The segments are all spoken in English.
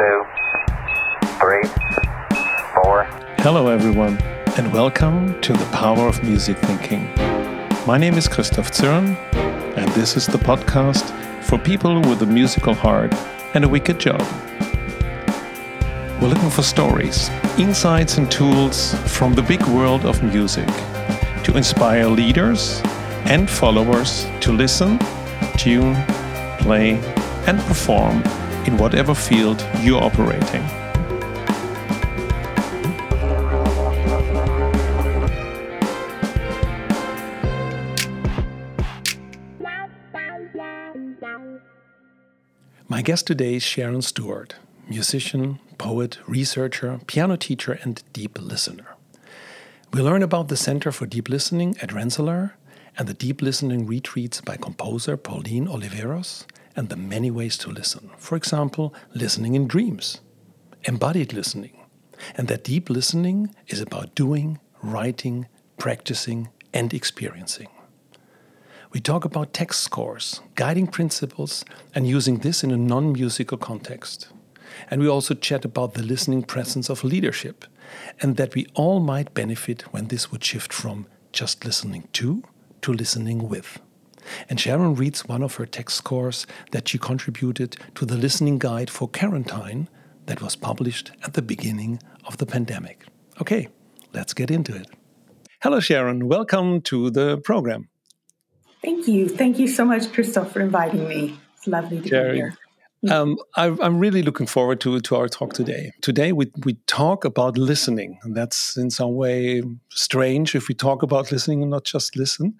two, three, four. Hello, everyone, and welcome to the Power of Music Thinking. My name is Christoph Zürn, and this is the podcast for people with a musical heart and a wicked job. We're looking for stories, insights, and tools from the big world of music to inspire leaders and followers to listen, tune, play, and perform in whatever field you're operating. My guest today is Sharon Stewart, musician, poet, researcher, piano teacher, and deep listener. We learn about the Center for Deep Listening at Rensselaer and the deep listening retreats by composer Pauline Oliveros and the many ways to listen. For example, listening in dreams, embodied listening, and that deep listening is about doing, writing, practicing, and experiencing. We talk about text scores, guiding principles, and using this in a non musical context. And we also chat about the listening presence of leadership, and that we all might benefit when this would shift from just listening to to listening with. And Sharon reads one of her text scores that she contributed to the listening guide for quarantine that was published at the beginning of the pandemic. Okay, let's get into it. Hello, Sharon. Welcome to the program. Thank you. Thank you so much, Christoph, for inviting me. It's lovely to Sharon. be here. Um, I, I'm really looking forward to, to our talk today. Today, we, we talk about listening, and that's in some way strange if we talk about listening and not just listen.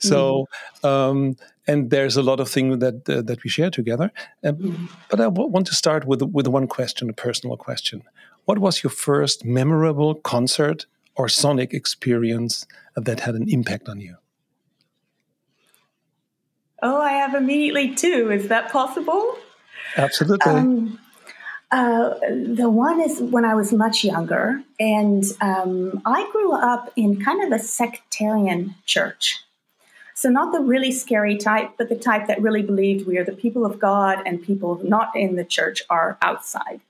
So, um, and there's a lot of things that uh, that we share together. Um, But I w- want to start with with one question, a personal question. What was your first memorable concert or sonic experience that had an impact on you? Oh, I have immediately two. Is that possible? Absolutely. Um, uh, the one is when I was much younger, and um, I grew up in kind of a sectarian church. So, not the really scary type, but the type that really believed we are the people of God and people not in the church are outside.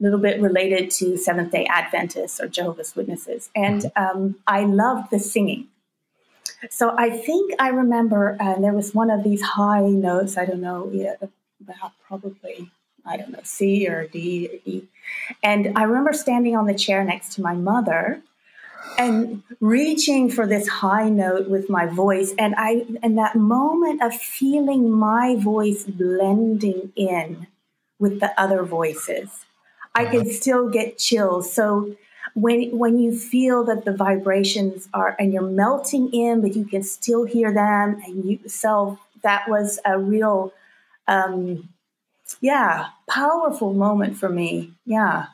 A little bit related to Seventh day Adventists or Jehovah's Witnesses. And um, I loved the singing. So, I think I remember uh, there was one of these high notes, I don't know, yeah, about probably I don't know, C or D or E. And I remember standing on the chair next to my mother and reaching for this high note with my voice. And I and that moment of feeling my voice blending in with the other voices. I can uh-huh. still get chills. So when when you feel that the vibrations are and you're melting in, but you can still hear them and you so that was a real um, yeah, powerful moment for me. Yeah.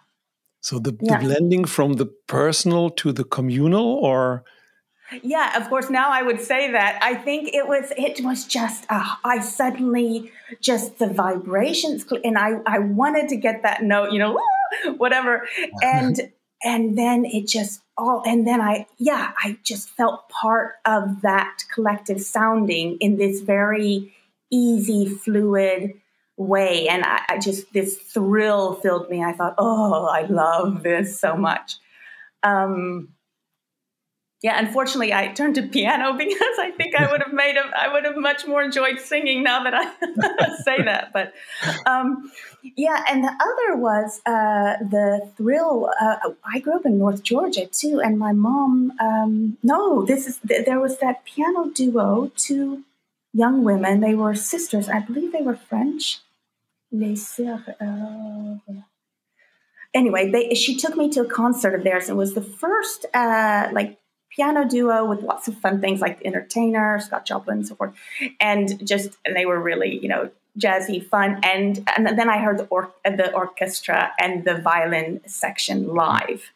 so the, yeah. the blending from the personal to the communal, or Yeah, of course now I would say that. I think it was it was just uh, I suddenly just the vibrations and I I wanted to get that note, you know, whatever. And and then it just all and then I yeah, I just felt part of that collective sounding in this very easy fluid way. And I, I just this thrill filled me. I thought oh i love this so much. Um yeah unfortunately i turned to piano because i think i would have made a i would have much more enjoyed singing now that i say that. But um yeah and the other was uh the thrill uh, i grew up in north georgia too and my mom um no this is there was that piano duo two young women they were sisters i believe they were french Les uh, anyway, they, she took me to a concert of theirs. It was the first uh, like piano duo with lots of fun things like the Entertainer, Scott Joplin, and so forth, and just and they were really you know jazzy, fun. And and then I heard the or- the orchestra and the violin section live.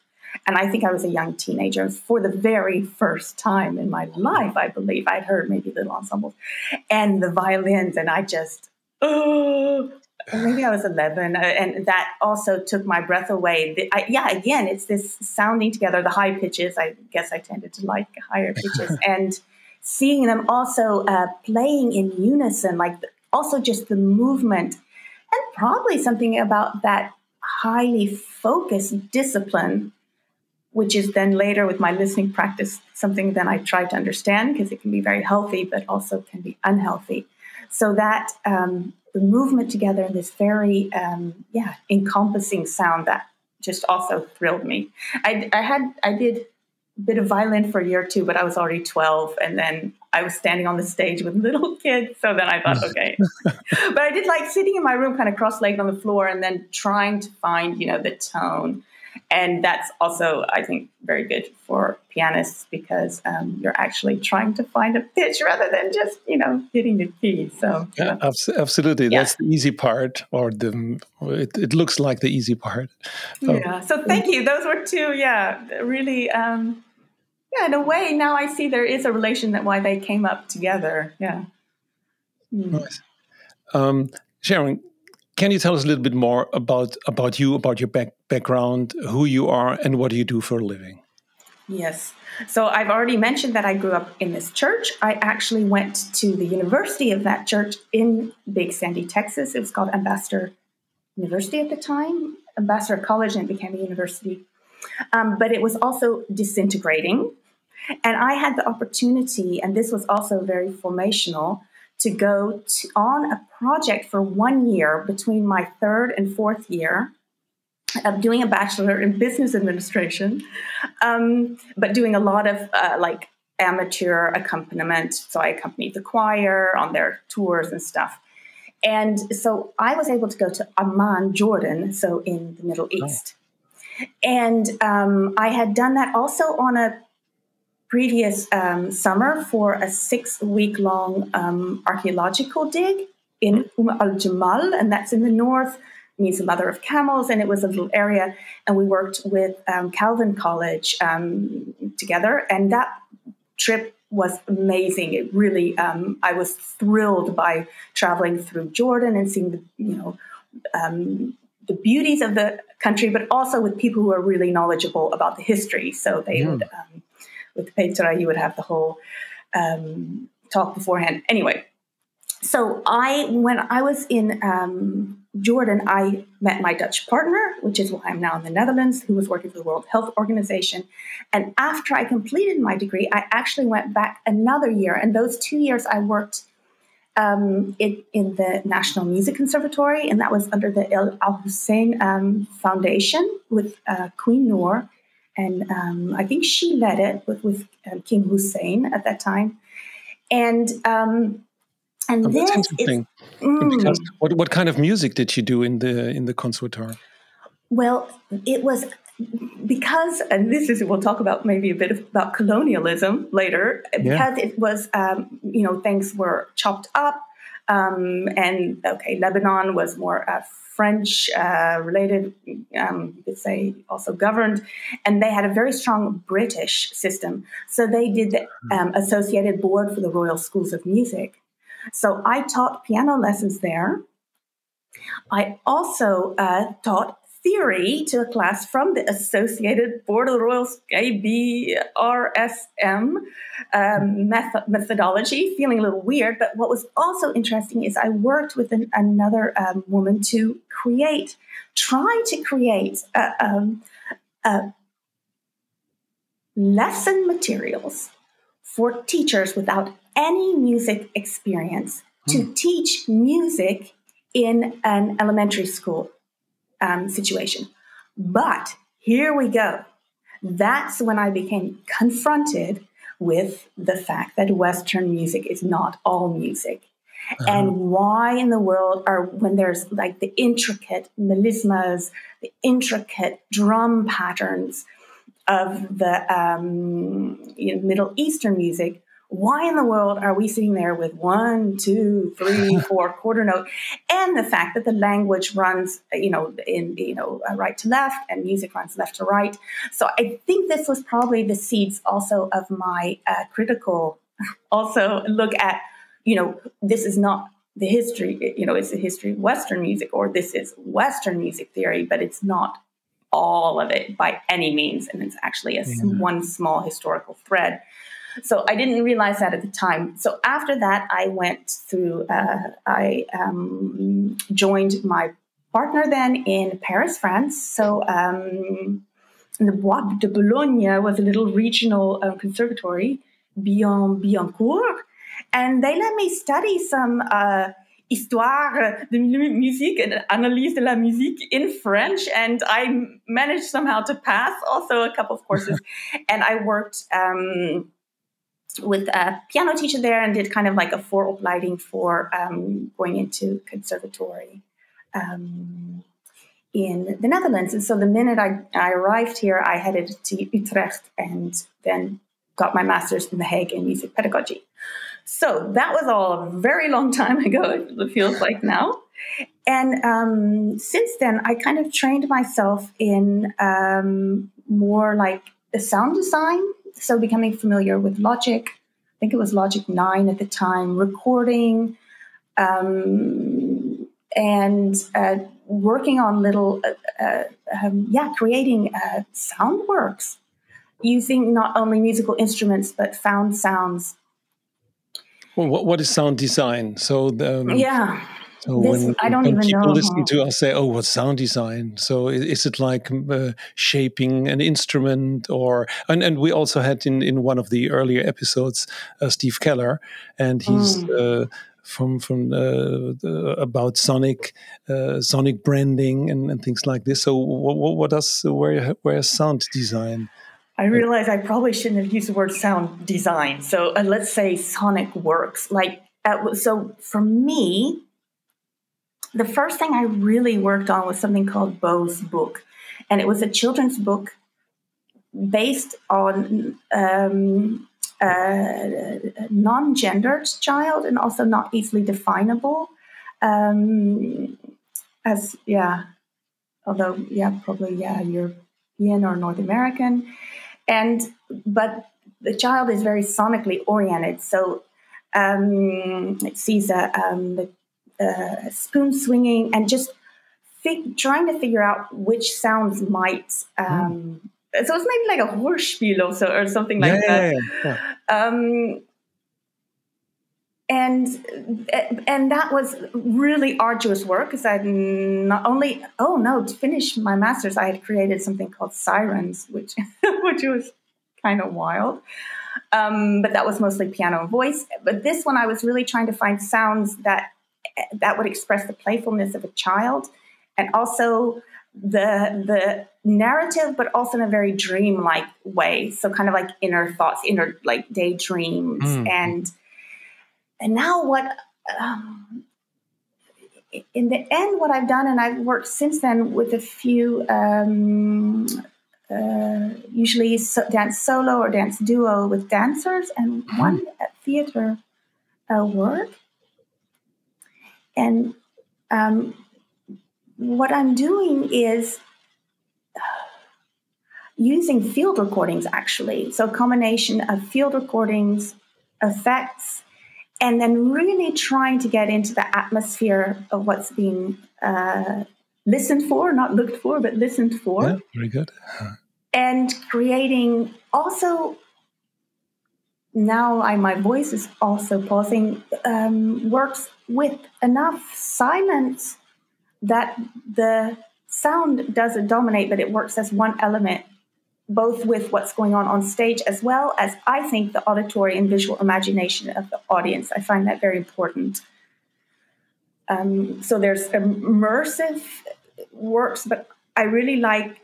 And I think I was a young teenager for the very first time in my life, I believe. I'd heard maybe little ensembles and the violins, and I just, oh, maybe I was 11, uh, and that also took my breath away. I, yeah, again, it's this sounding together, the high pitches. I guess I tended to like higher pitches, and seeing them also uh, playing in unison, like also just the movement, and probably something about that highly focused discipline, which is then later with my listening practice something that I try to understand because it can be very healthy, but also can be unhealthy. So that um, the movement together in this very um, yeah encompassing sound that just also thrilled me. I, I had I did a bit of violin for a year or two, but I was already twelve, and then I was standing on the stage with little kids. So then I thought, okay. but I did like sitting in my room, kind of cross-legged on the floor, and then trying to find you know the tone and that's also i think very good for pianists because um, you're actually trying to find a pitch rather than just you know hitting the key so yeah, absolutely yeah. that's the easy part or the it, it looks like the easy part oh. yeah so thank you those were two yeah really um, yeah in a way now i see there is a relation that why they came up together yeah mm. nice um, sharon can you tell us a little bit more about about you, about your back, background, who you are, and what you do for a living? Yes. So I've already mentioned that I grew up in this church. I actually went to the university of that church in Big Sandy, Texas. It was called Ambassador University at the time, Ambassador College, and it became a university. Um, but it was also disintegrating. And I had the opportunity, and this was also very formational, to go to, on a project for one year between my third and fourth year of doing a bachelor in business administration, um, but doing a lot of uh, like amateur accompaniment. So I accompanied the choir on their tours and stuff. And so I was able to go to Amman, Jordan, so in the Middle oh. East. Oh. And um, I had done that also on a previous um, summer for a six week long um, archaeological dig in Umm al Jamal, and that's in the north. means the mother of camels, and it was a little area. And we worked with um, Calvin College um, together, and that trip was amazing. It really, um, I was thrilled by traveling through Jordan and seeing the, you know, um, the beauties of the country, but also with people who are really knowledgeable about the history. So they mm. would um, with Petra, you would have the whole um, talk beforehand. Anyway, so I when I was in um, Jordan, I met my Dutch partner, which is why I'm now in the Netherlands, who was working for the World Health Organization. And after I completed my degree, I actually went back another year, and those two years I worked. Um, in, the National Music Conservatory, and that was under the Al Hussein um, Foundation with uh, Queen Noor and um, I think she led it with, with uh, King Hussein at that time. And um, and oh, that's interesting. Mm, because what what kind of music did she do in the in the conservatory? Well, it was because, and this is we'll talk about maybe a bit of, about colonialism later. Because yeah. it was, um, you know, things were chopped up, um, and okay, Lebanon was more uh, French uh, related, um, you could say also governed, and they had a very strong British system. So they did the um, Associated Board for the Royal Schools of Music. So I taught piano lessons there. I also uh, taught theory to a class from the Associated Board of the Royal ABRSM um, method, methodology, feeling a little weird. But what was also interesting is I worked with an, another um, woman to create, try to create um, a lesson materials for teachers without any music experience to hmm. teach music in an elementary school um, situation. But here we go. That's when I became confronted with the fact that Western music is not all music. Uh-huh. And why in the world are, when there's like the intricate melismas, the intricate drum patterns of the um, you know, Middle Eastern music, why in the world are we sitting there with one, two, three, four quarter note, and the fact that the language runs, you know, in you know uh, right to left, and music runs left to right. So I think this was probably the seeds also of my uh, critical, also look at, you know, this is not the history, you know, it's the history of Western music, or this is Western music theory, but it's not all of it by any means, and it's actually a mm-hmm. one small historical thread. So I didn't realize that at the time. So after that, I went through, uh, I um, joined my partner then in Paris, France. So um, the Bois de Boulogne was a little regional uh, conservatory, Beyond Billancourt, and they let me study some uh, histoire de musique and analyse de la musique in French, and I managed somehow to pass also a couple of courses, and I worked. Um, with a piano teacher there and did kind of like a vooropleiding for um, going into conservatory um, in the Netherlands. And so the minute I, I arrived here, I headed to Utrecht and then got my master's in The Hague in music pedagogy. So that was all a very long time ago, it feels like now. And um, since then, I kind of trained myself in um, more like the sound design. So becoming familiar with Logic, I think it was Logic 9 at the time, recording, um, and uh, working on little, uh, uh, um, yeah, creating uh, sound works using not only musical instruments but found sounds well, what, what is sound design? So the, um, yeah. So this, when, I don't when even people know. listen to us say, "Oh, what's sound design?" So is it like uh, shaping an instrument, or and, and we also had in in one of the earlier episodes uh, Steve Keller, and he's mm. uh, from from uh, the, about sonic uh, sonic branding and, and, things like this. So what, what does where where sound design? I realize I probably shouldn't have used the word sound design. So uh, let's say sonic works. Like, uh, so for me, the first thing I really worked on was something called Bo's Book. And it was a children's book based on um, a non gendered child and also not easily definable. Um, as, yeah, although, yeah, probably, yeah, European or North American and but the child is very sonically oriented, so um, it sees a, um, the, uh, spoon swinging and just fig- trying to figure out which sounds might. Um, mm. So it's maybe like a Hörspiel also, or something like yeah, that. Yeah, yeah. Um, and and that was really arduous work because I not only oh no to finish my master's I had created something called Sirens which which was kind of wild um, but that was mostly piano and voice but this one I was really trying to find sounds that that would express the playfulness of a child and also the the narrative but also in a very dreamlike way so kind of like inner thoughts inner like daydreams mm. and and now what um, in the end what i've done and i've worked since then with a few um, uh, usually so, dance solo or dance duo with dancers and mm-hmm. one theater uh, work and um, what i'm doing is using field recordings actually so a combination of field recordings effects and then really trying to get into the atmosphere of what's being uh, listened for, not looked for, but listened for. Yeah, very good. And creating also now I, my voice is also pausing um, works with enough silence that the sound doesn't dominate, but it works as one element both with what's going on on stage as well as I think the auditory and visual imagination of the audience. I find that very important. Um, so there's immersive works, but I really like.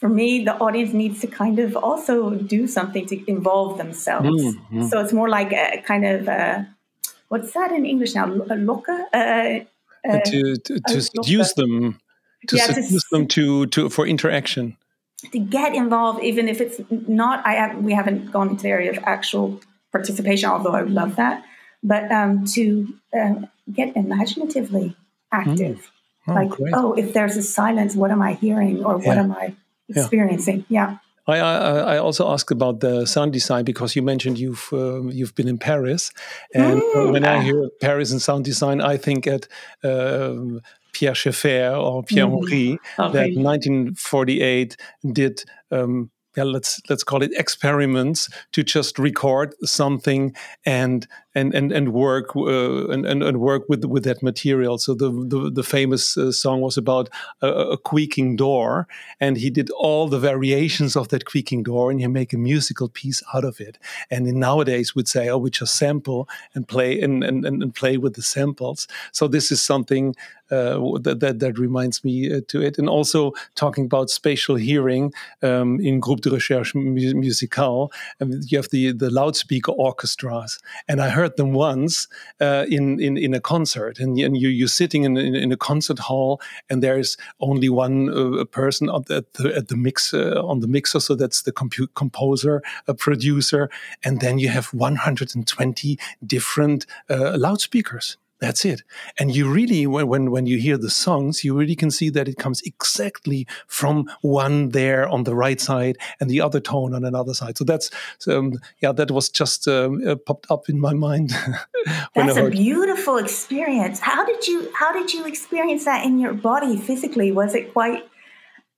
For me, the audience needs to kind of also do something to involve themselves. Mm-hmm. So it's more like a kind of a, what's that in English now? A loca? Uh, uh, to to, to seduce them, to yeah, seduce to, them to to for interaction to get involved, even if it's not, I have, we haven't gone into the area of actual participation, although I would love that, but um, to uh, get imaginatively active. Mm. Oh, like, great. oh, if there's a silence, what am I hearing or yeah. what am I experiencing? yeah. yeah. I, I, I, also asked about the sound design because you mentioned you've uh, you've been in Paris, and mm. when I hear Paris and sound design, I think at um, Pierre Schaeffer or Pierre mm. Henry mm. okay. that 1948 did um, yeah, let's let's call it experiments to just record something and and and and work uh, and, and, and work with with that material. So the the, the famous uh, song was about a, a, creaking door, and he did all the variations of that creaking door, and he make a musical piece out of it. And nowadays we'd say, oh, we just sample and play and, and and play with the samples. So this is something uh, that, that, that reminds me uh, to it. And also talking about spatial hearing um, in Groupe de Recherche Musicale, um, you have the the loudspeaker orchestras, and I heard them once uh, in, in in a concert, and, and you you're sitting in, in, in a concert hall, and there's only one uh, person at the, at the mix uh, on the mixer, so that's the compu- composer, a producer, and then you have 120 different uh, loudspeakers that's it. And you really, when, when you hear the songs, you really can see that it comes exactly from one there on the right side and the other tone on another side. So that's, um, yeah, that was just um, uh, popped up in my mind. that's a beautiful experience. How did you, how did you experience that in your body physically? Was it quite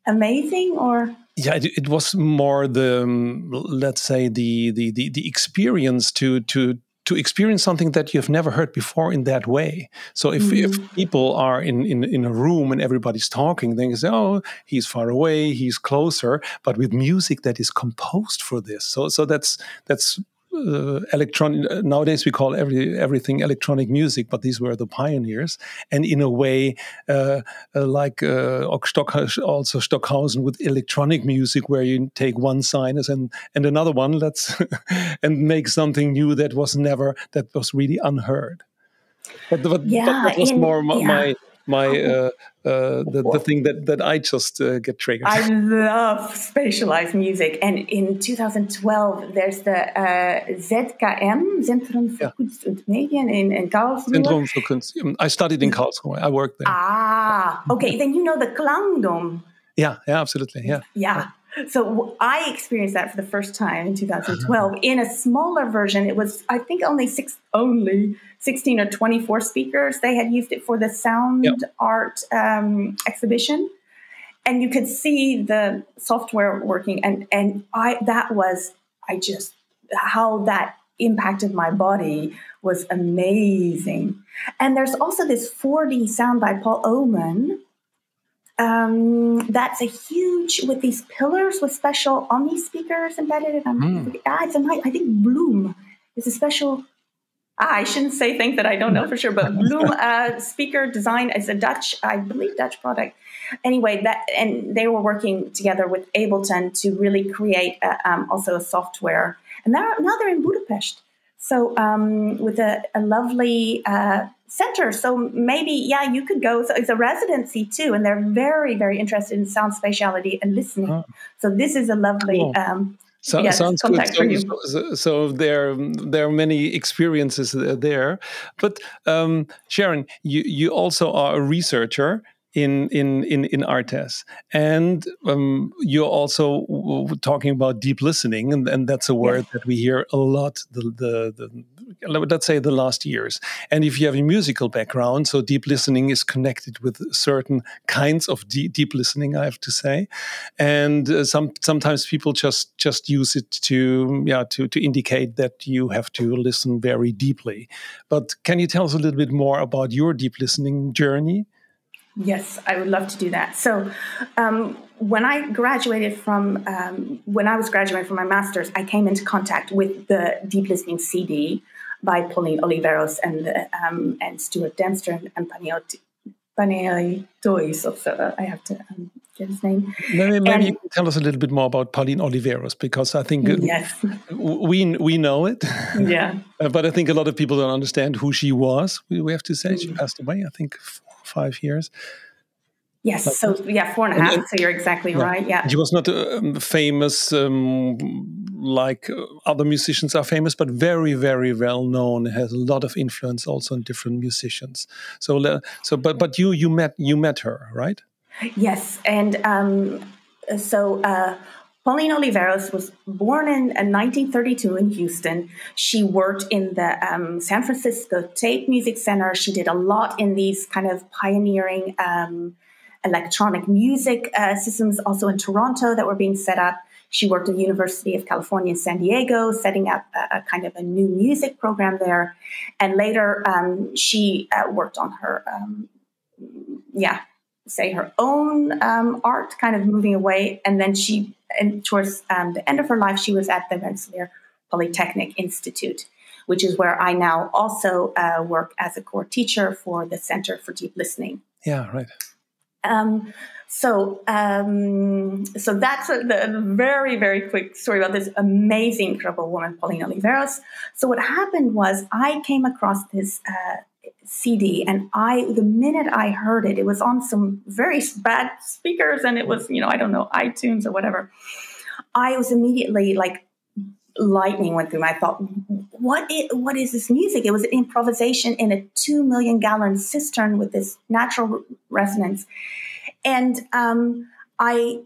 amazing or? yeah it, it, was more the um, let's say the, the the the experience to to to experience something that you've never heard before in that way. So if, mm. if people are in, in, in a room and everybody's talking, then you say, oh, he's far away, he's closer, but with music that is composed for this. So so that's that's uh, electronic nowadays we call every everything electronic music but these were the pioneers and in a way uh, uh, like uh, also stockhausen with electronic music where you take one sinus and and another one let's and make something new that was never that was really unheard but, but, yeah, but that was in, more my, yeah. my my uh, uh, the, the thing that that I just uh, get triggered. I love spatialized music, and in 2012 there's the uh, ZKM Zentrum für yeah. Kunst und Medien in, in Karlsruhe. Zentrum für Kunst. I studied in Karlsruhe. I worked there. Ah, okay. then you know the Klangdom. Yeah, yeah, absolutely. Yeah. Yeah. So I experienced that for the first time in 2012 in a smaller version. It was, I think, only six, only 16 or 24 speakers. They had used it for the sound yep. art um, exhibition, and you could see the software working. And and I that was I just how that impacted my body was amazing. And there's also this 4D sound by Paul Oomen um, that's a huge with these pillars with special Omni speakers embedded. And I'm, mm. ah, it's a nice, I think Bloom is a special. Ah, I shouldn't say things that I don't know for sure, but Bloom uh, speaker design is a Dutch, I believe, Dutch product. Anyway, that and they were working together with Ableton to really create a, um, also a software. And now they're in Budapest. So um, with a, a lovely uh, center. So maybe, yeah, you could go. So it's a residency too, and they're very, very interested in sound spatiality and listening. Oh. So this is a lovely. Cool. Um, so, yes, sounds good. So, so, so, there, there are many experiences there. But um, Sharon, you, you also are a researcher in in in in ArtEZ, and um, you're also talking about deep listening, and, and that's a word yeah. that we hear a lot. The, the the let's say the last years, and if you have a musical background, so deep listening is connected with certain kinds of deep, deep listening. I have to say, and uh, some sometimes people just just use it to yeah to to indicate that you have to listen very deeply. But can you tell us a little bit more about your deep listening journey? Yes, I would love to do that. So, um, when I graduated from, um, when I was graduating from my master's, I came into contact with the Deep Listening CD by Pauline Oliveros and um, and Stuart Dempster and, and Panaiotis. So I have to um, get his name. Maybe, maybe and, you can tell us a little bit more about Pauline Oliveros because I think yes. we we know it. Yeah. but I think a lot of people don't understand who she was. We, we have to say mm. she passed away. I think five years. Yes, so yeah, four and a half. And, so you're exactly yeah. right. Yeah, he was not um, famous um, like uh, other musicians are famous, but very, very well known. Has a lot of influence also on different musicians. So, so, but but you you met you met her, right? Yes, and um, so. Uh, Pauline Oliveros was born in, in, 1932 in Houston. She worked in the um, San Francisco Tape Music Center. She did a lot in these kind of pioneering um, electronic music uh, systems also in Toronto that were being set up. She worked at the University of California, San Diego, setting up a, a kind of a new music program there. And later, um, she uh, worked on her, um, yeah, say her own um, art, kind of moving away. And then she, and towards um, the end of her life, she was at the Rensselaer Polytechnic Institute, which is where I now also uh, work as a core teacher for the Center for Deep Listening. Yeah, right. Um, so, um, so that's a, the very, very quick story about this amazing, incredible woman, Paulina Oliveros. So, what happened was I came across this uh, CD, and I, the minute I heard it, it was on some very bad speakers, and it was, you know, I don't know, iTunes or whatever. I was immediately like lightning went through. I thought, what is, what is this music? It was an improvisation in a two million gallon cistern with this natural resonance. And um, I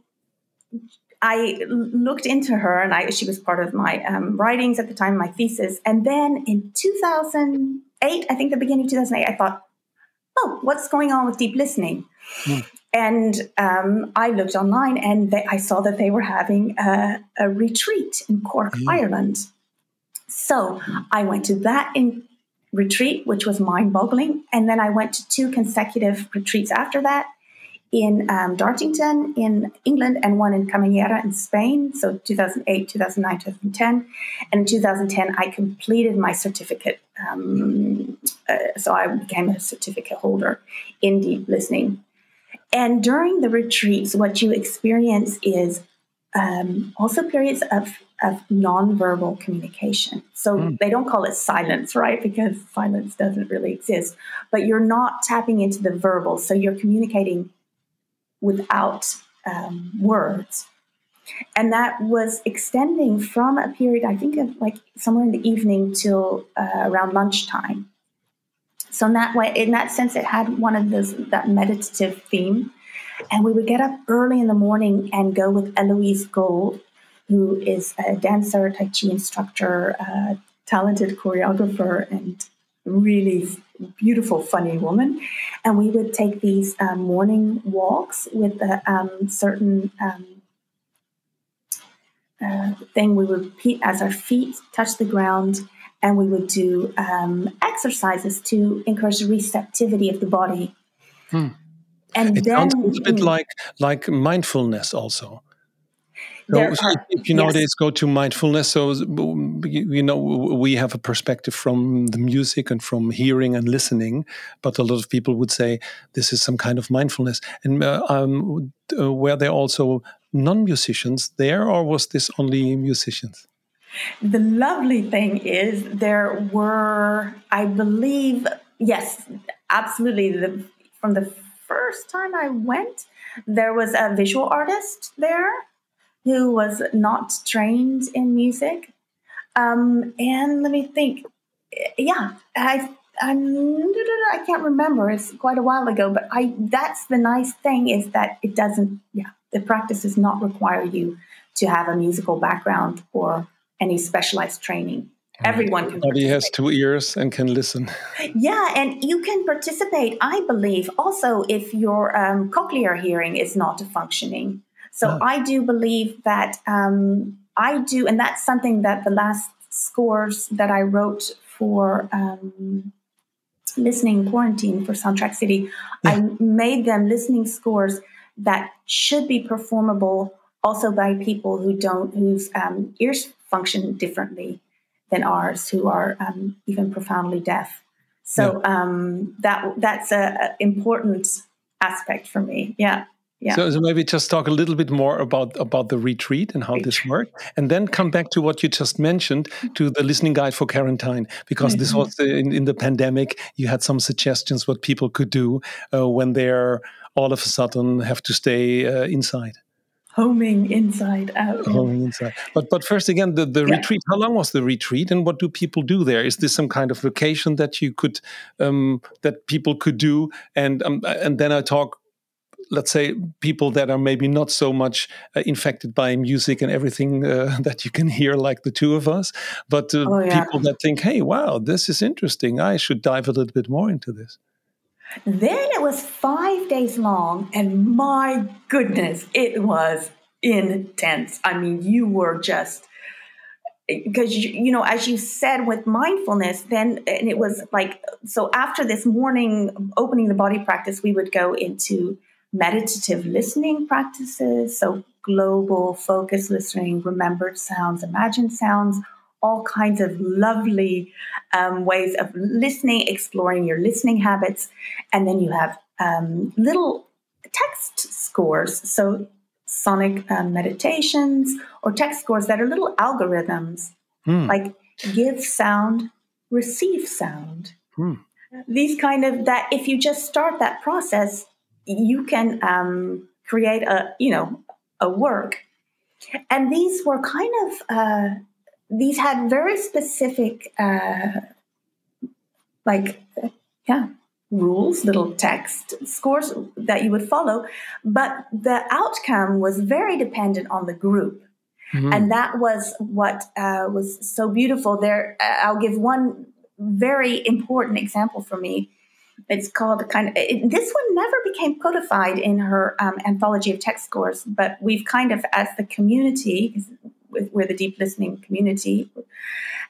I looked into her, and I, she was part of my um, writings at the time, my thesis. And then in 2008, I think the beginning of 2008, I thought, oh, what's going on with deep listening? Mm. And um, I looked online and they, I saw that they were having a, a retreat in Cork, mm. Ireland. So I went to that in retreat, which was mind boggling. And then I went to two consecutive retreats after that in um, Dartington in England and one in Camallera in Spain. So 2008, 2009, 2010. And in 2010, I completed my certificate. Um, uh, so I became a certificate holder in deep listening. And during the retreats, what you experience is um, also periods of, of nonverbal communication. So mm. they don't call it silence, right? Because silence doesn't really exist. But you're not tapping into the verbal. So you're communicating without um, words. And that was extending from a period, I think, of like somewhere in the evening till uh, around lunchtime. So in that way, in that sense, it had one of those that meditative theme. And we would get up early in the morning and go with Heloise Gold, who is a dancer, Tai Chi instructor, talented choreographer, and really beautiful, funny woman. And we would take these um, morning walks with a um, certain um, uh, thing we would repeat as our feet touch the ground and we would do um, exercises to encourage the receptivity of the body. Hmm. And it then, sounds a bit like like mindfulness also. So, are, if you nowadays yes. go to mindfulness, so you know we have a perspective from the music and from hearing and listening, but a lot of people would say this is some kind of mindfulness. And uh, um, uh, were there also non-musicians there, or was this only musicians? The lovely thing is there were, I believe, yes, absolutely. The, from the first time I went, there was a visual artist there who was not trained in music. Um, and let me think. Yeah, I I'm, I can't remember. It's quite a while ago, but I that's the nice thing is that it doesn't. Yeah, the practice does not require you to have a musical background or any specialized training. Everyone can. Everybody has two ears and can listen. Yeah, and you can participate. I believe also if your um, cochlear hearing is not functioning. So oh. I do believe that um, I do, and that's something that the last scores that I wrote for um, listening quarantine for Soundtrack City, yeah. I made them listening scores that should be performable also by people who don't whose um, ears function differently than ours, who are um, even profoundly deaf. So yeah. um, that that's a, a, important aspect for me. Yeah. Yeah. So, so, maybe just talk a little bit more about about the retreat and how retreat. this worked, and then come back to what you just mentioned to the listening guide for quarantine, because mm -hmm. this mm-hmm. was the, in, in the pandemic. You had some suggestions what people could do uh, when they're all of a sudden have to stay uh, inside homing inside out. Homing inside. But but first again, the, the yeah. retreat. How long was the retreat, and what do people do there? Is this some kind of vacation that you could um, that people could do? And um, and then I talk. Let's say people that are maybe not so much uh, infected by music and everything uh, that you can hear, like the two of us, but uh, oh, yeah. people that think, "Hey, wow, this is interesting. I should dive a little bit more into this." Then it was five days long, and my goodness, it was intense. I mean, you were just because you, you know as you said with mindfulness then and it was like so after this morning opening the body practice we would go into meditative listening practices so global focus listening remembered sounds imagined sounds all kinds of lovely um, ways of listening exploring your listening habits and then you have um, little text scores so sonic um, meditations or text scores that are little algorithms mm. like give sound, receive sound. Mm. These kind of that if you just start that process, you can um, create a you know a work. And these were kind of uh, these had very specific uh, like yeah rules, little text scores that you would follow, but the outcome was very dependent on the group. Mm-hmm. And that was what uh, was so beautiful. There, uh, I'll give one very important example for me. It's called kind of, it, this one never became codified in her um, anthology of text scores, but we've kind of, as the community, we're the deep listening community,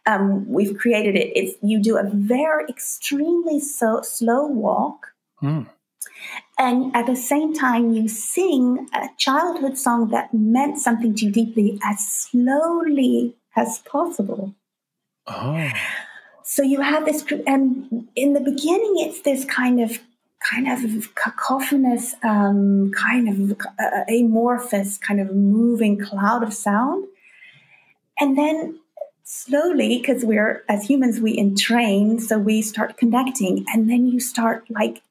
um, we've created it. It's you do a very extremely so slow walk, mm. and at the same time you sing a childhood song that meant something to you deeply as slowly as possible. Oh. So you have this, and in the beginning, it's this kind of kind of cacophonous, um, kind of uh, amorphous, kind of moving cloud of sound. And then slowly because we're as humans we entrain so we start connecting. And then you start like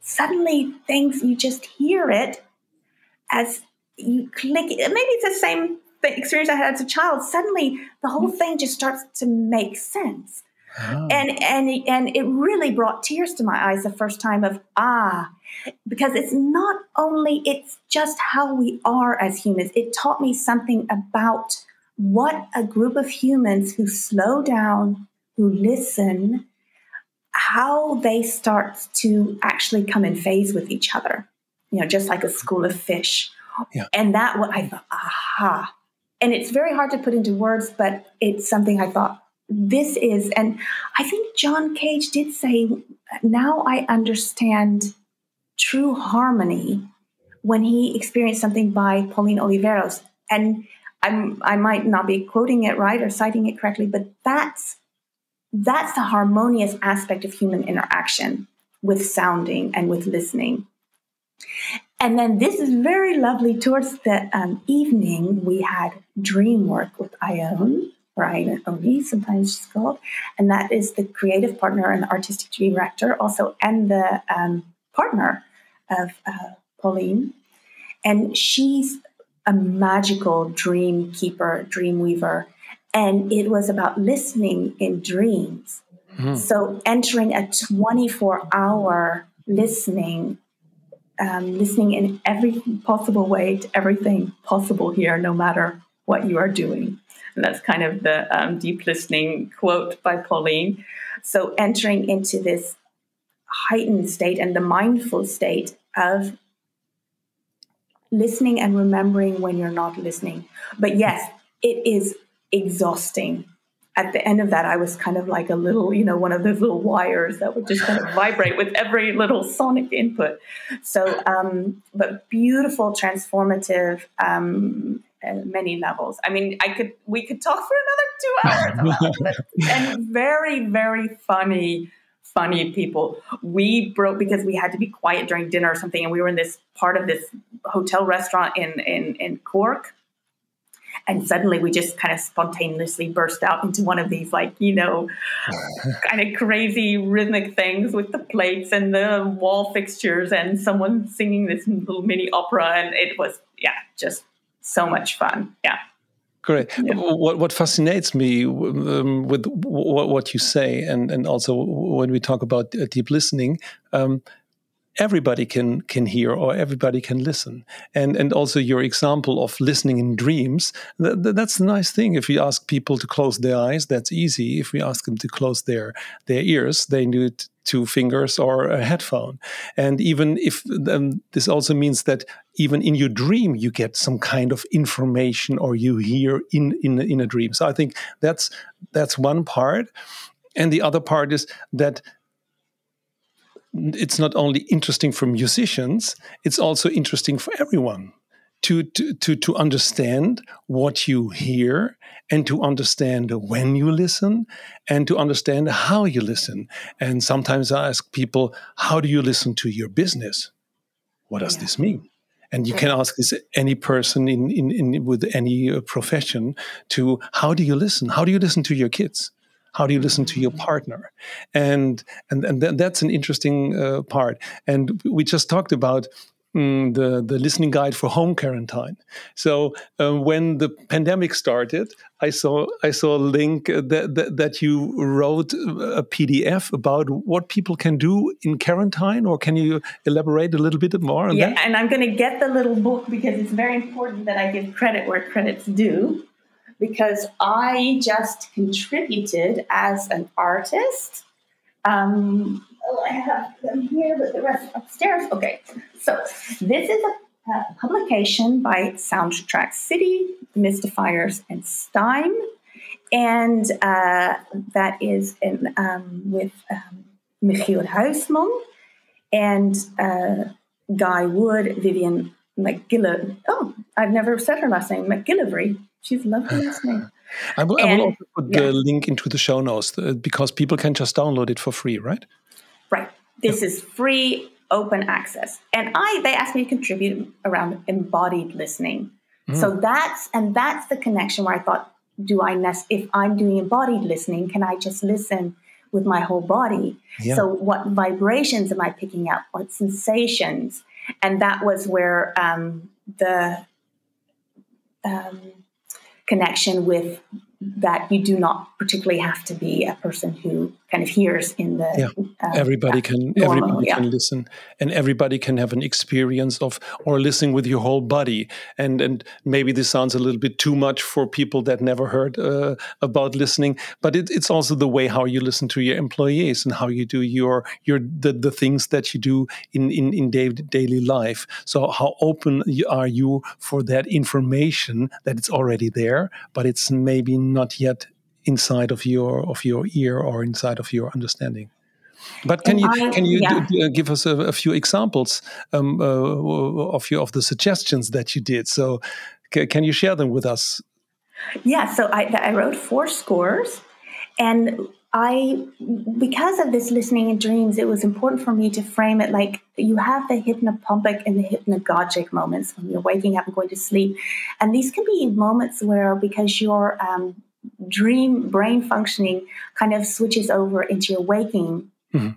suddenly things you just hear it as you click. Maybe it's the same experience i had as a child. Suddenly the whole mm. thing just starts to make sense. Oh. and and and it really brought tears to my eyes the first time of ah because it's not only it's just how we are as humans. It taught me something about what a group of humans who slow down, who listen, how they start to actually come in phase with each other, you know, just like a school of fish. Yeah. And that what I thought, aha. And it's very hard to put into words, but it's something I thought this is, and I think John Cage did say, now I understand true harmony when he experienced something by Pauline Oliveros. And I'm, I might not be quoting it right or citing it correctly, but that's that's the harmonious aspect of human interaction with sounding and with listening. And then this is very lovely. Towards the um, evening, we had dream work with Ione, or Ione sometimes she's called, and that is the creative partner and artistic director, also, and the um, partner of uh, Pauline. And she's a magical dream keeper, dream weaver. And it was about listening in dreams. Mm. So entering a 24 hour listening, um, listening in every possible way to everything possible here, no matter what you are doing. And that's kind of the um, deep listening quote by Pauline. So entering into this heightened state and the mindful state of listening and remembering when you're not listening. But yes, it is exhausting. At the end of that, I was kind of like a little, you know, one of those little wires that would just kind of vibrate with every little sonic input. So, um, but beautiful, transformative, um, many levels. I mean, I could, we could talk for another two hours, and very, very funny funny people. We broke because we had to be quiet during dinner or something, and we were in this part of this hotel restaurant in in, in Cork. And suddenly we just kind of spontaneously burst out into one of these, like, you know, kind of crazy rhythmic things with the plates and the wall fixtures and someone singing this little mini opera. And it was, yeah, just so much fun. Yeah. Great. Yeah. What what fascinates me um, with what, what you say, and and also when we talk about uh, deep listening, um, everybody can can hear or everybody can listen and and also your example of listening in dreams th- th- that's the nice thing if we ask people to close their eyes that's easy if we ask them to close their their ears they need two fingers or a headphone and even if um, this also means that even in your dream you get some kind of information or you hear in in in a dream so i think that's that's one part and the other part is that it's not only interesting for musicians, it's also interesting for everyone to, to, to, to understand what you hear and to understand when you listen and to understand how you listen. And sometimes I ask people, how do you listen to your business? What does yeah. this mean? And you can ask this any person in, in, in with any uh, profession to how do you listen? How do you listen to your kids? How do you listen to your mm-hmm. partner? And and and that's an interesting uh, part. And we just talked about mm, the the listening guide for home quarantine. So uh, when the pandemic started, I saw I saw a link that, that, that you wrote a PDF about what people can do in quarantine. Or can you elaborate a little bit more? yeah, that? and I'm going to get the little book because it's very important that I give credit where credit's due because I just contributed as an artist. Um, oh, I have them here, but the rest upstairs. Okay, so this is a, a publication by Soundtrack City, Mystifiers, and STEIM, and uh, that is in, um, with um, Michiel Huisman and uh, Guy Wood, Vivian McGillivray. Oh, I've never said her last name, McGillivray. She's lovely listening. I will, and, I will also put yeah. the link into the show notes uh, because people can just download it for free, right? Right. This is free open access. And I they asked me to contribute around embodied listening. Mm. So that's and that's the connection where I thought, do I nest if I'm doing embodied listening, can I just listen with my whole body? Yeah. So what vibrations am I picking up? What sensations? And that was where um, the um, connection with that you do not particularly have to be a person who kind of hears in the yeah. Uh, everybody can normal, everybody yeah. can listen and everybody can have an experience of or listening with your whole body and and maybe this sounds a little bit too much for people that never heard uh, about listening but it, it's also the way how you listen to your employees and how you do your your the, the things that you do in in, in day, daily life so how open are you for that information that it's already there but it's maybe not yet inside of your of your ear or inside of your understanding. But can you I, can you yeah. do, uh, give us a, a few examples um, uh, of your of the suggestions that you did? So can you share them with us? Yeah. So I, I wrote four scores, and I because of this listening in dreams, it was important for me to frame it like you have the hypnopompic and the hypnagogic moments when you're waking up and going to sleep, and these can be moments where because you're um, dream brain functioning kind of switches over into your waking mm-hmm.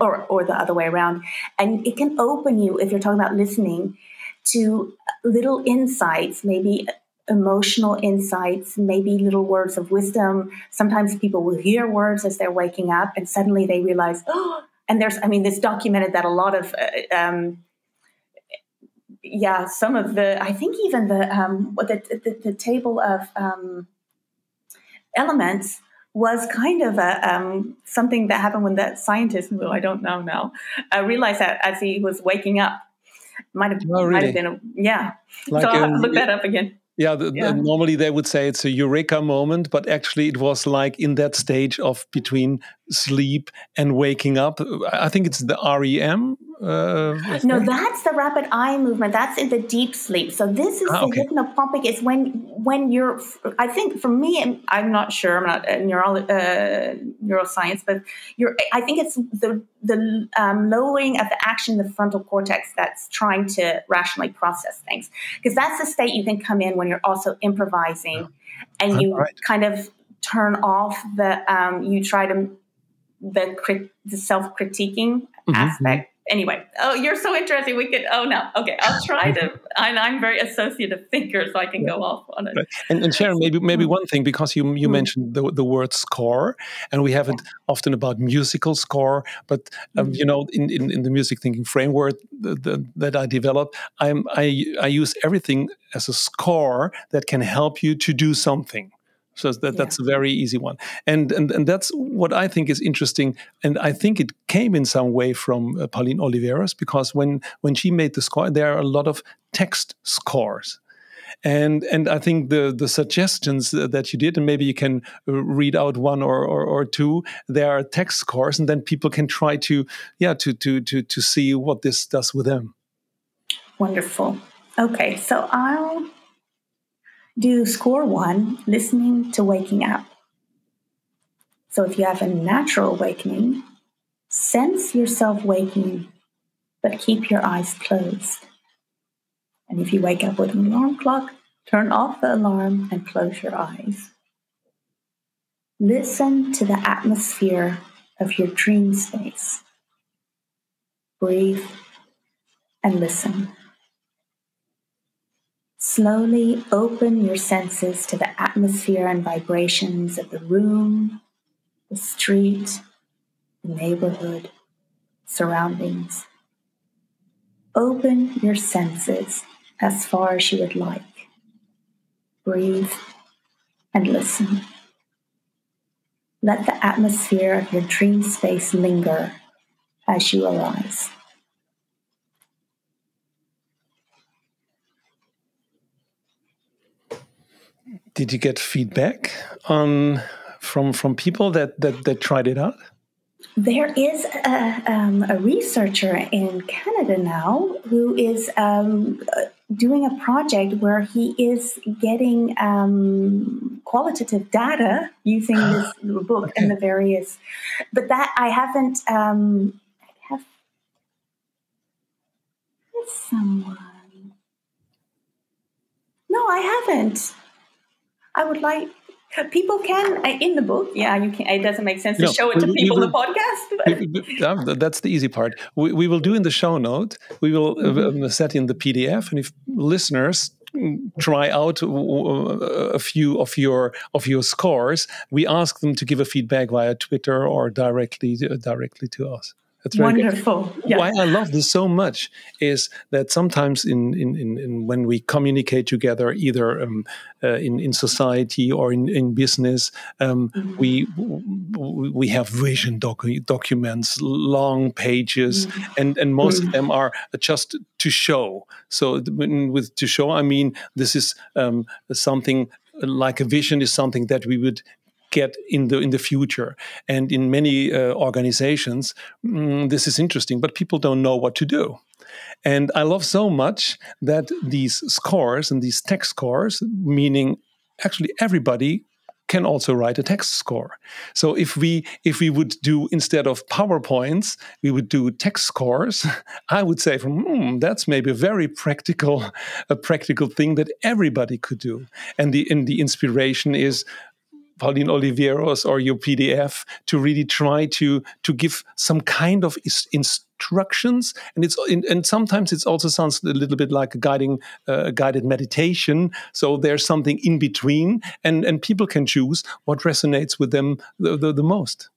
Or, or the other way around and it can open you if you're talking about listening to little insights maybe emotional insights maybe little words of wisdom sometimes people will hear words as they're waking up and suddenly they realize oh and there's i mean this documented that a lot of uh, um, yeah some of the i think even the um, the, the, the table of um, elements was kind of a, um, something that happened when that scientist, who I don't know now, uh, realized that as he was waking up. Might have, oh, really? might have been a, yeah. Like, so I'll look that up again. Yeah, the, yeah. The, normally they would say it's a eureka moment, but actually it was like in that stage of between sleep and waking up. I think it's the REM uh, no, that's the rapid eye movement. That's in the deep sleep. So this is ah, the okay. hypnopompic. Is when when you're. I think for me, I'm not sure. I'm not a neuro, uh, neuroscience, but you're. I think it's the the um, lowering of the action in the frontal cortex that's trying to rationally process things. Because that's the state you can come in when you're also improvising, and you right. kind of turn off the. Um, you try to the crit, the self critiquing mm-hmm. aspect anyway, oh, you're so interesting. We could, oh no, okay, I'll try to. And I'm very associative thinker, so I can go off on it. And, and Sharon, maybe maybe one thing because you you mm. mentioned the the word score, and we have it often about musical score, but um, mm. you know, in, in, in the music thinking framework the, the, that I developed, I'm I I use everything as a score that can help you to do something. So that, that's a very easy one. And, and, and that's what I think is interesting. And I think it came in some way from uh, Pauline Oliveros because when, when she made the score, there are a lot of text scores. And, and I think the, the suggestions that you did, and maybe you can uh, read out one or, or, or two, there are text scores, and then people can try to, yeah, to, to, to, to see what this does with them. Wonderful. Okay, so I'll do score one, listening to waking up. So if you have a natural awakening, sense yourself waking, but keep your eyes closed. And if you wake up with an alarm clock, turn off the alarm and close your eyes. Listen to the atmosphere of your dream space. Breathe and listen. Slowly open your senses to the atmosphere and vibrations of the room, the street, the neighborhood, surroundings. Open your senses as far as you would like. Breathe and listen. Let the atmosphere of your dream space linger as you arise. Did you get feedback on from from people that that, that tried it out? There is a, um, a researcher in Canada now who is um, doing a project where he is getting um, qualitative data using this book okay. and the various. But that I haven't. Um, I have someone. No, I haven't. I would like people can in the book yeah you can it doesn't make sense to no, show it to people in the podcast that's the easy part we, we will do in the show note we will uh, mm-hmm. um, set in the pdf and if listeners try out a few of your of your scores we ask them to give a feedback via twitter or directly uh, directly to us that's wonderful. Yeah. Why I love this so much is that sometimes in, in, in, in when we communicate together, either um, uh, in in society or in, in business, um, mm-hmm. we we have vision docu- documents, long pages, mm-hmm. and and most mm-hmm. of them are just to show. So with to show, I mean this is um, something like a vision is something that we would get in the in the future. And in many uh, organizations, mm, this is interesting, but people don't know what to do. And I love so much that these scores and these text scores, meaning actually everybody can also write a text score. So if we if we would do instead of PowerPoints, we would do text scores. I would say, from hmm, that's maybe a very practical a practical thing that everybody could do. And the and the inspiration is Pauline Oliveros or your PDF to really try to to give some kind of instructions, and it's and sometimes it also sounds a little bit like a guiding uh, guided meditation. So there's something in between, and and people can choose what resonates with them the, the, the most.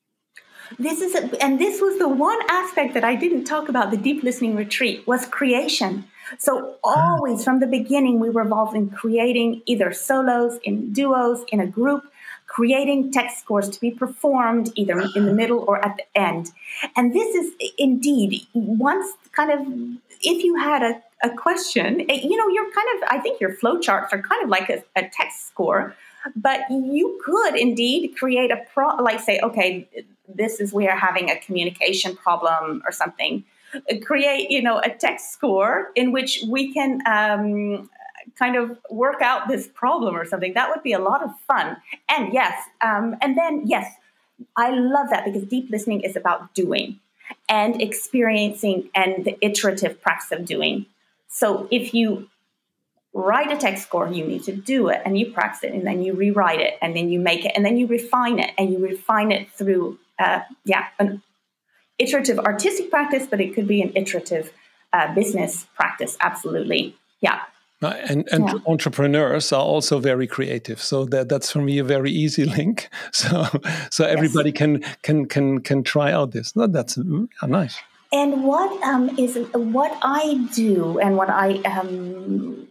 This is a, and this was the one aspect that I didn't talk about the deep listening retreat was creation. So always from the beginning, we were involved in creating either solos, in duos, in a group, creating text scores to be performed either in the middle or at the end. And this is indeed once kind of if you had a, a question, eh, you know, you're kind of I think your flowcharts are kind of like a, a text score, but you could indeed create a pro like say, okay, this is we're having a communication problem or something create you know a text score in which we can um, kind of work out this problem or something. That would be a lot of fun. And yes, um, and then yes, I love that because deep listening is about doing and experiencing and the iterative practice of doing. So if you write a text score, you need to do it and you practice it and then you rewrite it and then you make it and then you refine it and you refine it through, uh, yeah, an iterative artistic practice, but it could be an iterative uh, business practice. Absolutely. Yeah. Uh, and, and yeah. entrepreneurs are also very creative. So that that's for me a very easy link. So so everybody yes. can can can can try out this. That's mm, nice. And what um, is what i do and what i um,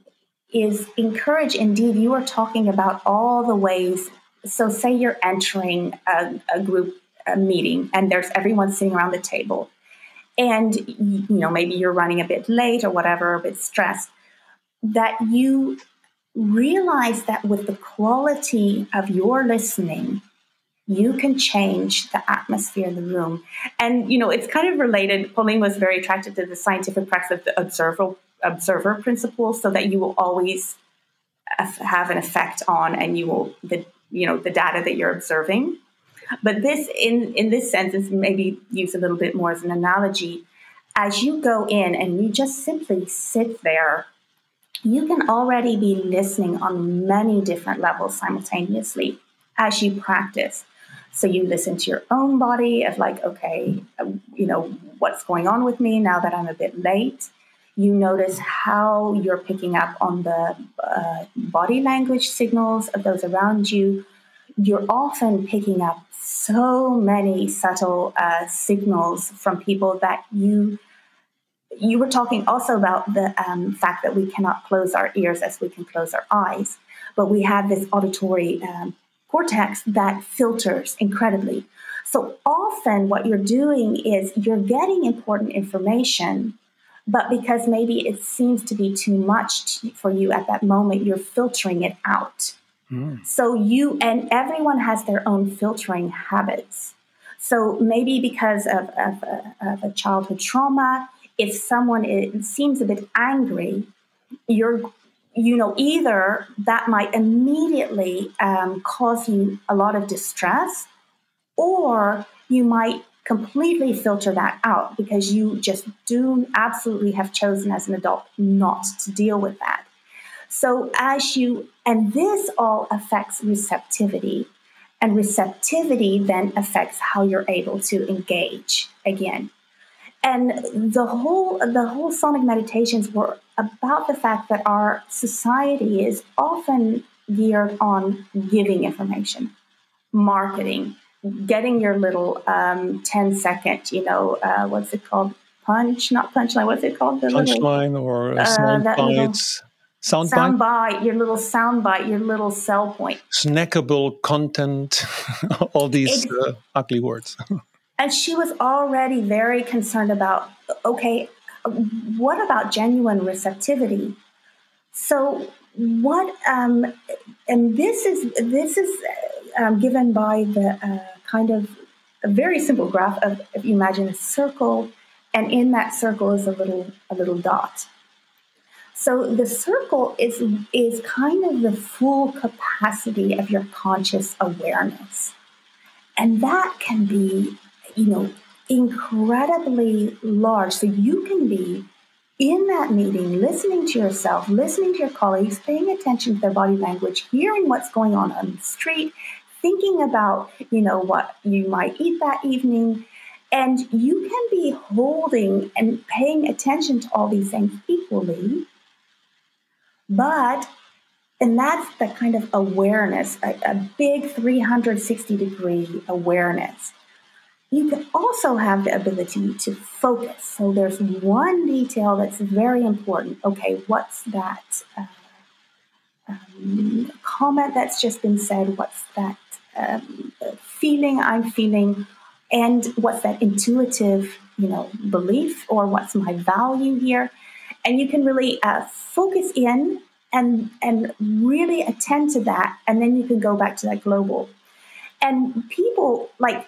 is encourage indeed you are talking about all the ways so say you're entering a, a group a meeting and there's everyone sitting around the table. And you know maybe you're running a bit late or whatever a bit stressed that you realize that with the quality of your listening, you can change the atmosphere in the room. And, you know, it's kind of related. Pauline was very attracted to the scientific practice of the observer, observer principle so that you will always have an effect on and you will, the, you know, the data that you're observing. But this, in, in this sense, is maybe use a little bit more as an analogy. As you go in and you just simply sit there you can already be listening on many different levels simultaneously as you practice. So you listen to your own body of like, okay, you know, what's going on with me now that I'm a bit late. You notice how you're picking up on the uh, body language signals of those around you. You're often picking up so many subtle uh, signals from people that you you were talking also about the um, fact that we cannot close our ears as we can close our eyes, but we have this auditory um, cortex that filters incredibly. So often, what you're doing is you're getting important information, but because maybe it seems to be too much for you at that moment, you're filtering it out. Mm. So you and everyone has their own filtering habits. So maybe because of, of, of a childhood trauma, if someone is, seems a bit angry, you're you know either that might immediately um, cause you a lot of distress or you might completely filter that out because you just do absolutely have chosen as an adult not to deal with that. So as you and this all affects receptivity and receptivity then affects how you're able to engage again and the whole the whole sonic meditations were about the fact that our society is often geared on giving information marketing getting your little um, 10 second you know uh, what's it called? Punch not punchline what's it called? The punchline or uh, sound bites. Sound, sound bite? bite your little sound bite your little sell point. Snackable content. All these uh, ugly words And she was already very concerned about okay, what about genuine receptivity? So, what, um, and this is, this is um, given by the uh, kind of a very simple graph of if you imagine a circle, and in that circle is a little, a little dot. So the circle is is kind of the full capacity of your conscious awareness. And that can be you know, incredibly large. So you can be in that meeting, listening to yourself, listening to your colleagues, paying attention to their body language, hearing what's going on on the street, thinking about, you know, what you might eat that evening. And you can be holding and paying attention to all these things equally. But, and that's the kind of awareness, a, a big 360 degree awareness you can also have the ability to focus. So there's one detail that's very important. Okay, what's that uh, um, comment that's just been said? What's that um, feeling I'm feeling? And what's that intuitive, you know, belief or what's my value here? And you can really uh, focus in and and really attend to that, and then you can go back to that global. And people like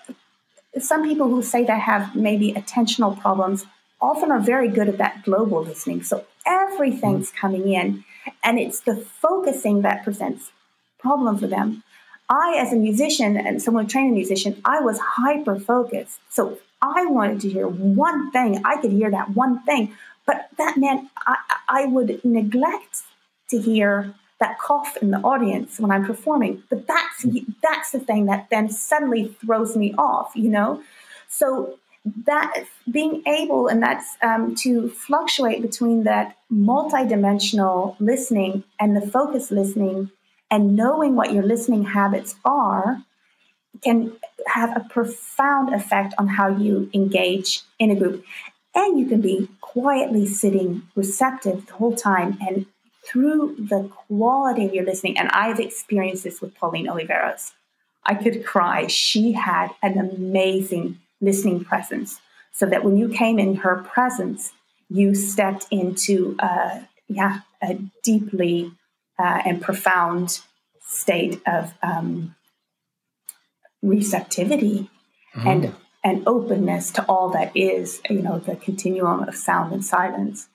some people who say they have maybe attentional problems often are very good at that global listening. So everything's mm-hmm. coming in, and it's the focusing that presents problem for them. I, as a musician and someone trained a musician, I was hyper focused. So I wanted to hear one thing. I could hear that one thing, but that meant I, I would neglect to hear that cough in the audience when I'm performing. But that's that's the thing that then suddenly throws me off, you know. So that being able and that's um, to fluctuate between that multidimensional listening and the focus listening and knowing what your listening habits are can have a profound effect on how you engage in a group and you can be quietly sitting receptive the whole time and through the quality of your listening and i've experienced this with pauline oliveros i could cry she had an amazing listening presence so that when you came in her presence, you stepped into uh, yeah a deeply uh, and profound state of um, receptivity mm. and and openness to all that is you know the continuum of sound and silence.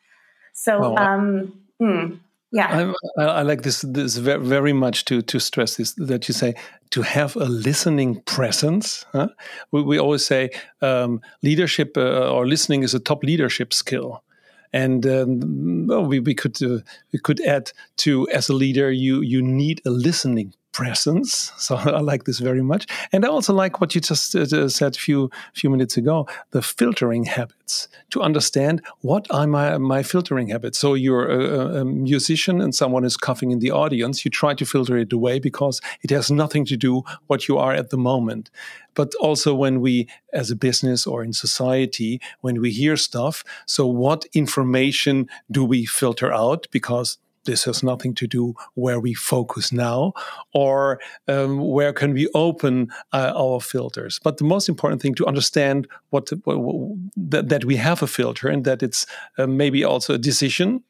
So well, um, mm, yeah, I, I, like this this very much to to stress this that you say to have a listening presence. Huh? We, we always say um, leadership uh, or listening is a top leadership skill. And um, well, we, we could uh, we could add to as a leader you you need a listening presence. So I like this very much, and I also like what you just uh, said a few few minutes ago: the filtering habits. To understand what are my my filtering habits. So you're a, a, musician and someone is coughing in the audience. You try to filter it away because it has nothing to do what you are at the moment. But also when we, as a business or in society, when we hear stuff, so what information do we filter out? Because this has nothing to do where we focus now or um, where can we open uh, our filters. But the most important thing to understand what, that, that, we have a filter and that it's uh, maybe also a decision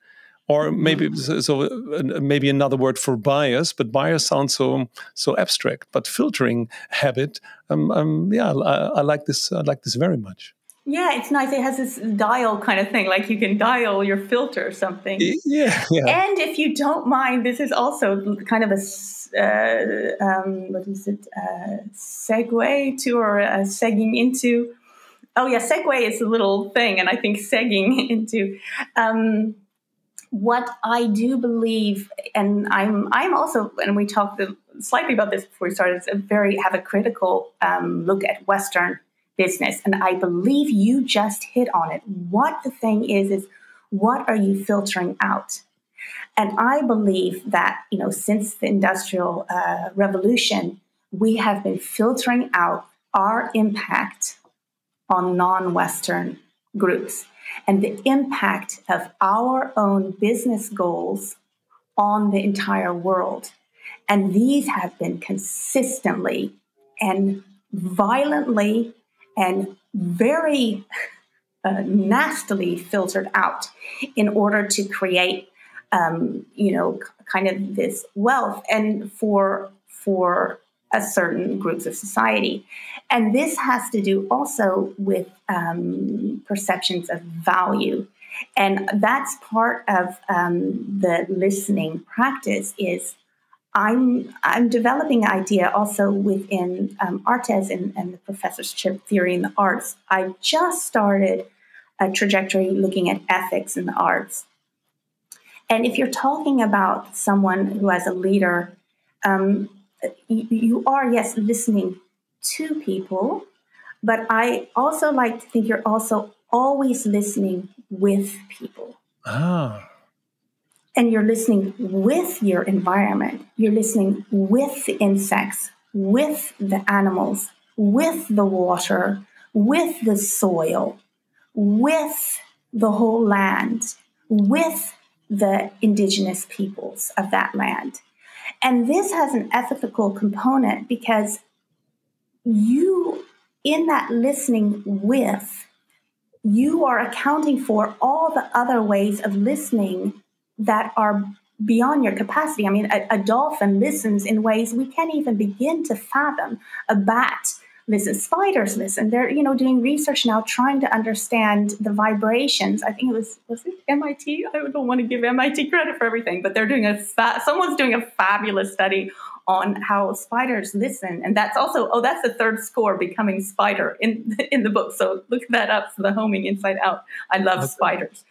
or maybe mm-hmm. so uh, maybe another word for bias but bias sounds so so abstract. But filtering habit um, um, yeah I, I like this i like this very much yeah, it's nice. It has this dial kind of thing, like you can dial your filter or something. Yeah, yeah. And if you don't mind, this is also kind of a uh, um, what is it? Uh, segue to or uh, segging into. Oh yeah, segue is a little thing, and I think segging into. Um, what I do believe, and I'm I'm also, and we talked slightly about this before we started. It's a very have a critical um, look at Western business. And I believe you just hit on it. What the thing is, is what are you filtering out? And I believe that, you know, since the Industrial uh, Revolution, we have been filtering out our impact on non Western groups and the impact of our own business goals on the entire world. And these have been consistently and violently and very uh, nastily filtered out in order to create, um, you know, kind of this wealth and for for a certain groups of society. And this has to do also with um, perceptions of value. And that's part of um, the listening practice is I'm I'm developing an idea also within um, ArtEZ and, and the professorship theory in the arts. I just started a trajectory looking at ethics in the arts. And if you're talking about someone who as a leader, um, you, you are yes listening to people, but I also like to think you're also always listening with people. Ah and you're listening with your environment. You're listening with the insects, with the animals, with the water, with the soil, with the whole land, with the indigenous peoples of that land. And this has an ethical component because you, in that listening with, you are accounting for all the other ways of listening that are beyond your capacity. I mean, a, a, dolphin listens in ways we can't even begin to fathom. A bat listens, spiders listen. They're you know doing research now, trying to understand the vibrations. I think it was was it MIT. I don't want to give MIT credit for everything, but they're doing a fa- someone's doing a fabulous study on how spiders listen, and that's also oh that's the third score becoming spider in in the book. So look that up for the homing inside out. I love okay. spiders.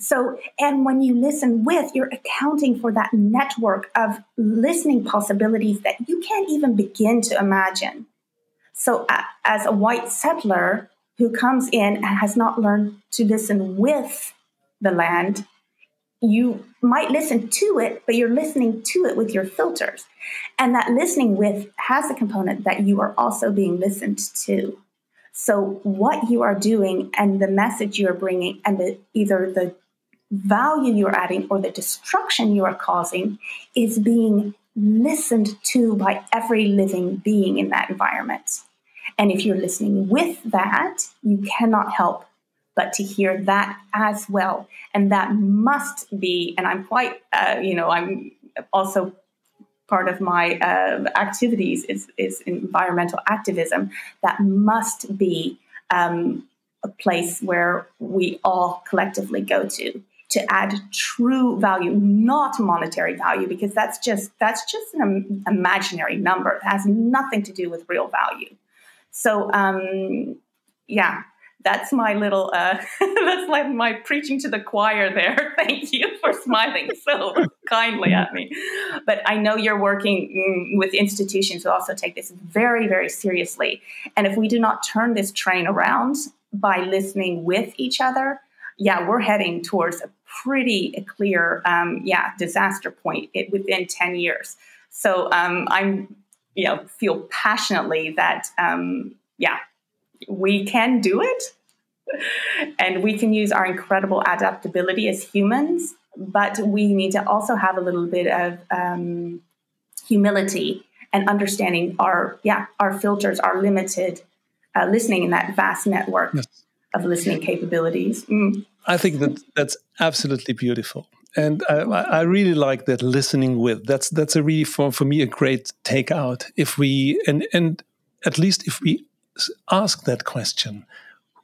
So, and when you listen with, you're accounting for that network of listening possibilities that you can't even begin to imagine. So, uh, as a white settler who comes in and has not learned to listen with the land, you might listen to it, but you're listening to it with your filters. And that listening with has a component that you are also being listened to. So, what you are doing and the message you're bringing, and the, either the value you're adding or the destruction you are causing, is being listened to by every living being in that environment. And if you're listening with that, you cannot help but to hear that as well. And that must be, and I'm quite, uh, you know, I'm also part of my uh, activities is, is environmental activism. That must be um, a place where we all collectively go to to add true value, not monetary value, because that's just that's just an imaginary number. It has nothing to do with real value. So, um, yeah, that's my little uh, that's like my preaching to the choir there. Thank you for smiling so kindly at me. But I know you're working mm, with institutions who also take this very, very seriously. And if we do not turn this train around by listening with each other, yeah, we're heading towards a pretty clear, um, yeah, disaster point within 10 years. So um, I'm, you know, feel passionately that, um, yeah, we can do it. and we can use our incredible adaptability as humans, but we need to also have a little bit of um, humility and understanding our, yeah, our filters are limited, uh, listening in that vast network yes. Of listening capabilities. Mm. I think that that's absolutely beautiful. And I, I, really like that listening with. That's that's a really for, for me a great takeout. If we and and at least if we ask that question,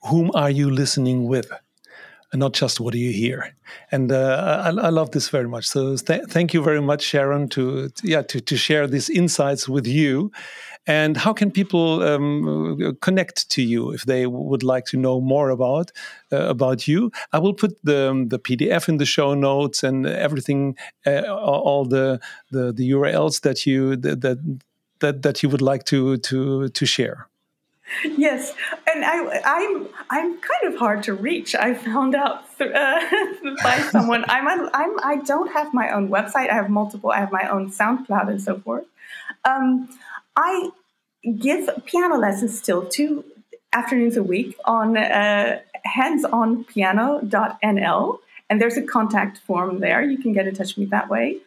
whom are you listening with? And not just what do you hear. And uh, I, I, love this very much. So th thank you very much, Sharon, to, to yeah to, to share these insights with you. And how can people um, connect to you if they would like to know more about uh, about you? I will put the um, the PDF in the show notes and everything, uh, all the, the the URLs that you that that that you would like to to to share. Yes, and I, I'm I'm kind of hard to reach. I found out uh, by someone. I'm, a, I'm I don't have my own website. I have multiple. I have my own SoundCloud and so forth. Um, I give piano lessons still two afternoons a week on uh, handsonpiano.nl, and there's a contact form there. You can get in touch with me that way.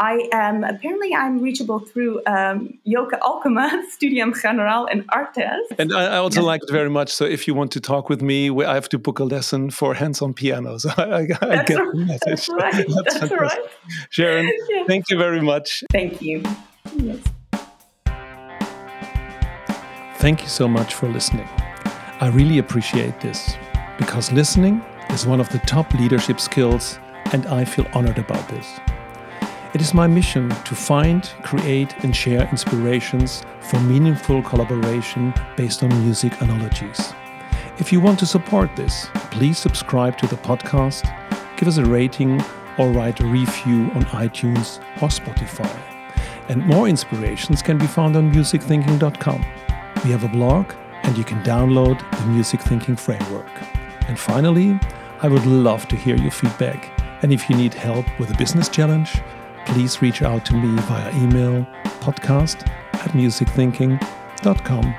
I am apparently I'm reachable through um, Joke Alkema, Studium Generale in ArtEZ. And I, I also like it very much. So if you want to talk with me, I have to book a lesson for hands-on piano. So I, I, I get right. the message. That's right. That's, That's right. Sharon, yes. thank you very much. Thank you. Yes. Thank you so much for listening. I really appreciate this because listening is one of the top leadership skills, and I feel honored about this. It is my mission to find, create, and share inspirations for meaningful collaboration based on music analogies. If you want to support this, please subscribe to the podcast, give us a rating, or write a review on iTunes or Spotify. And more inspirations can be found on musicthinking.com. We have a blog, and you can download the Music Thinking Framework. And finally, I would love to hear your feedback. And if you need help with a business challenge, please reach out to me via email podcast at musicthinking.com.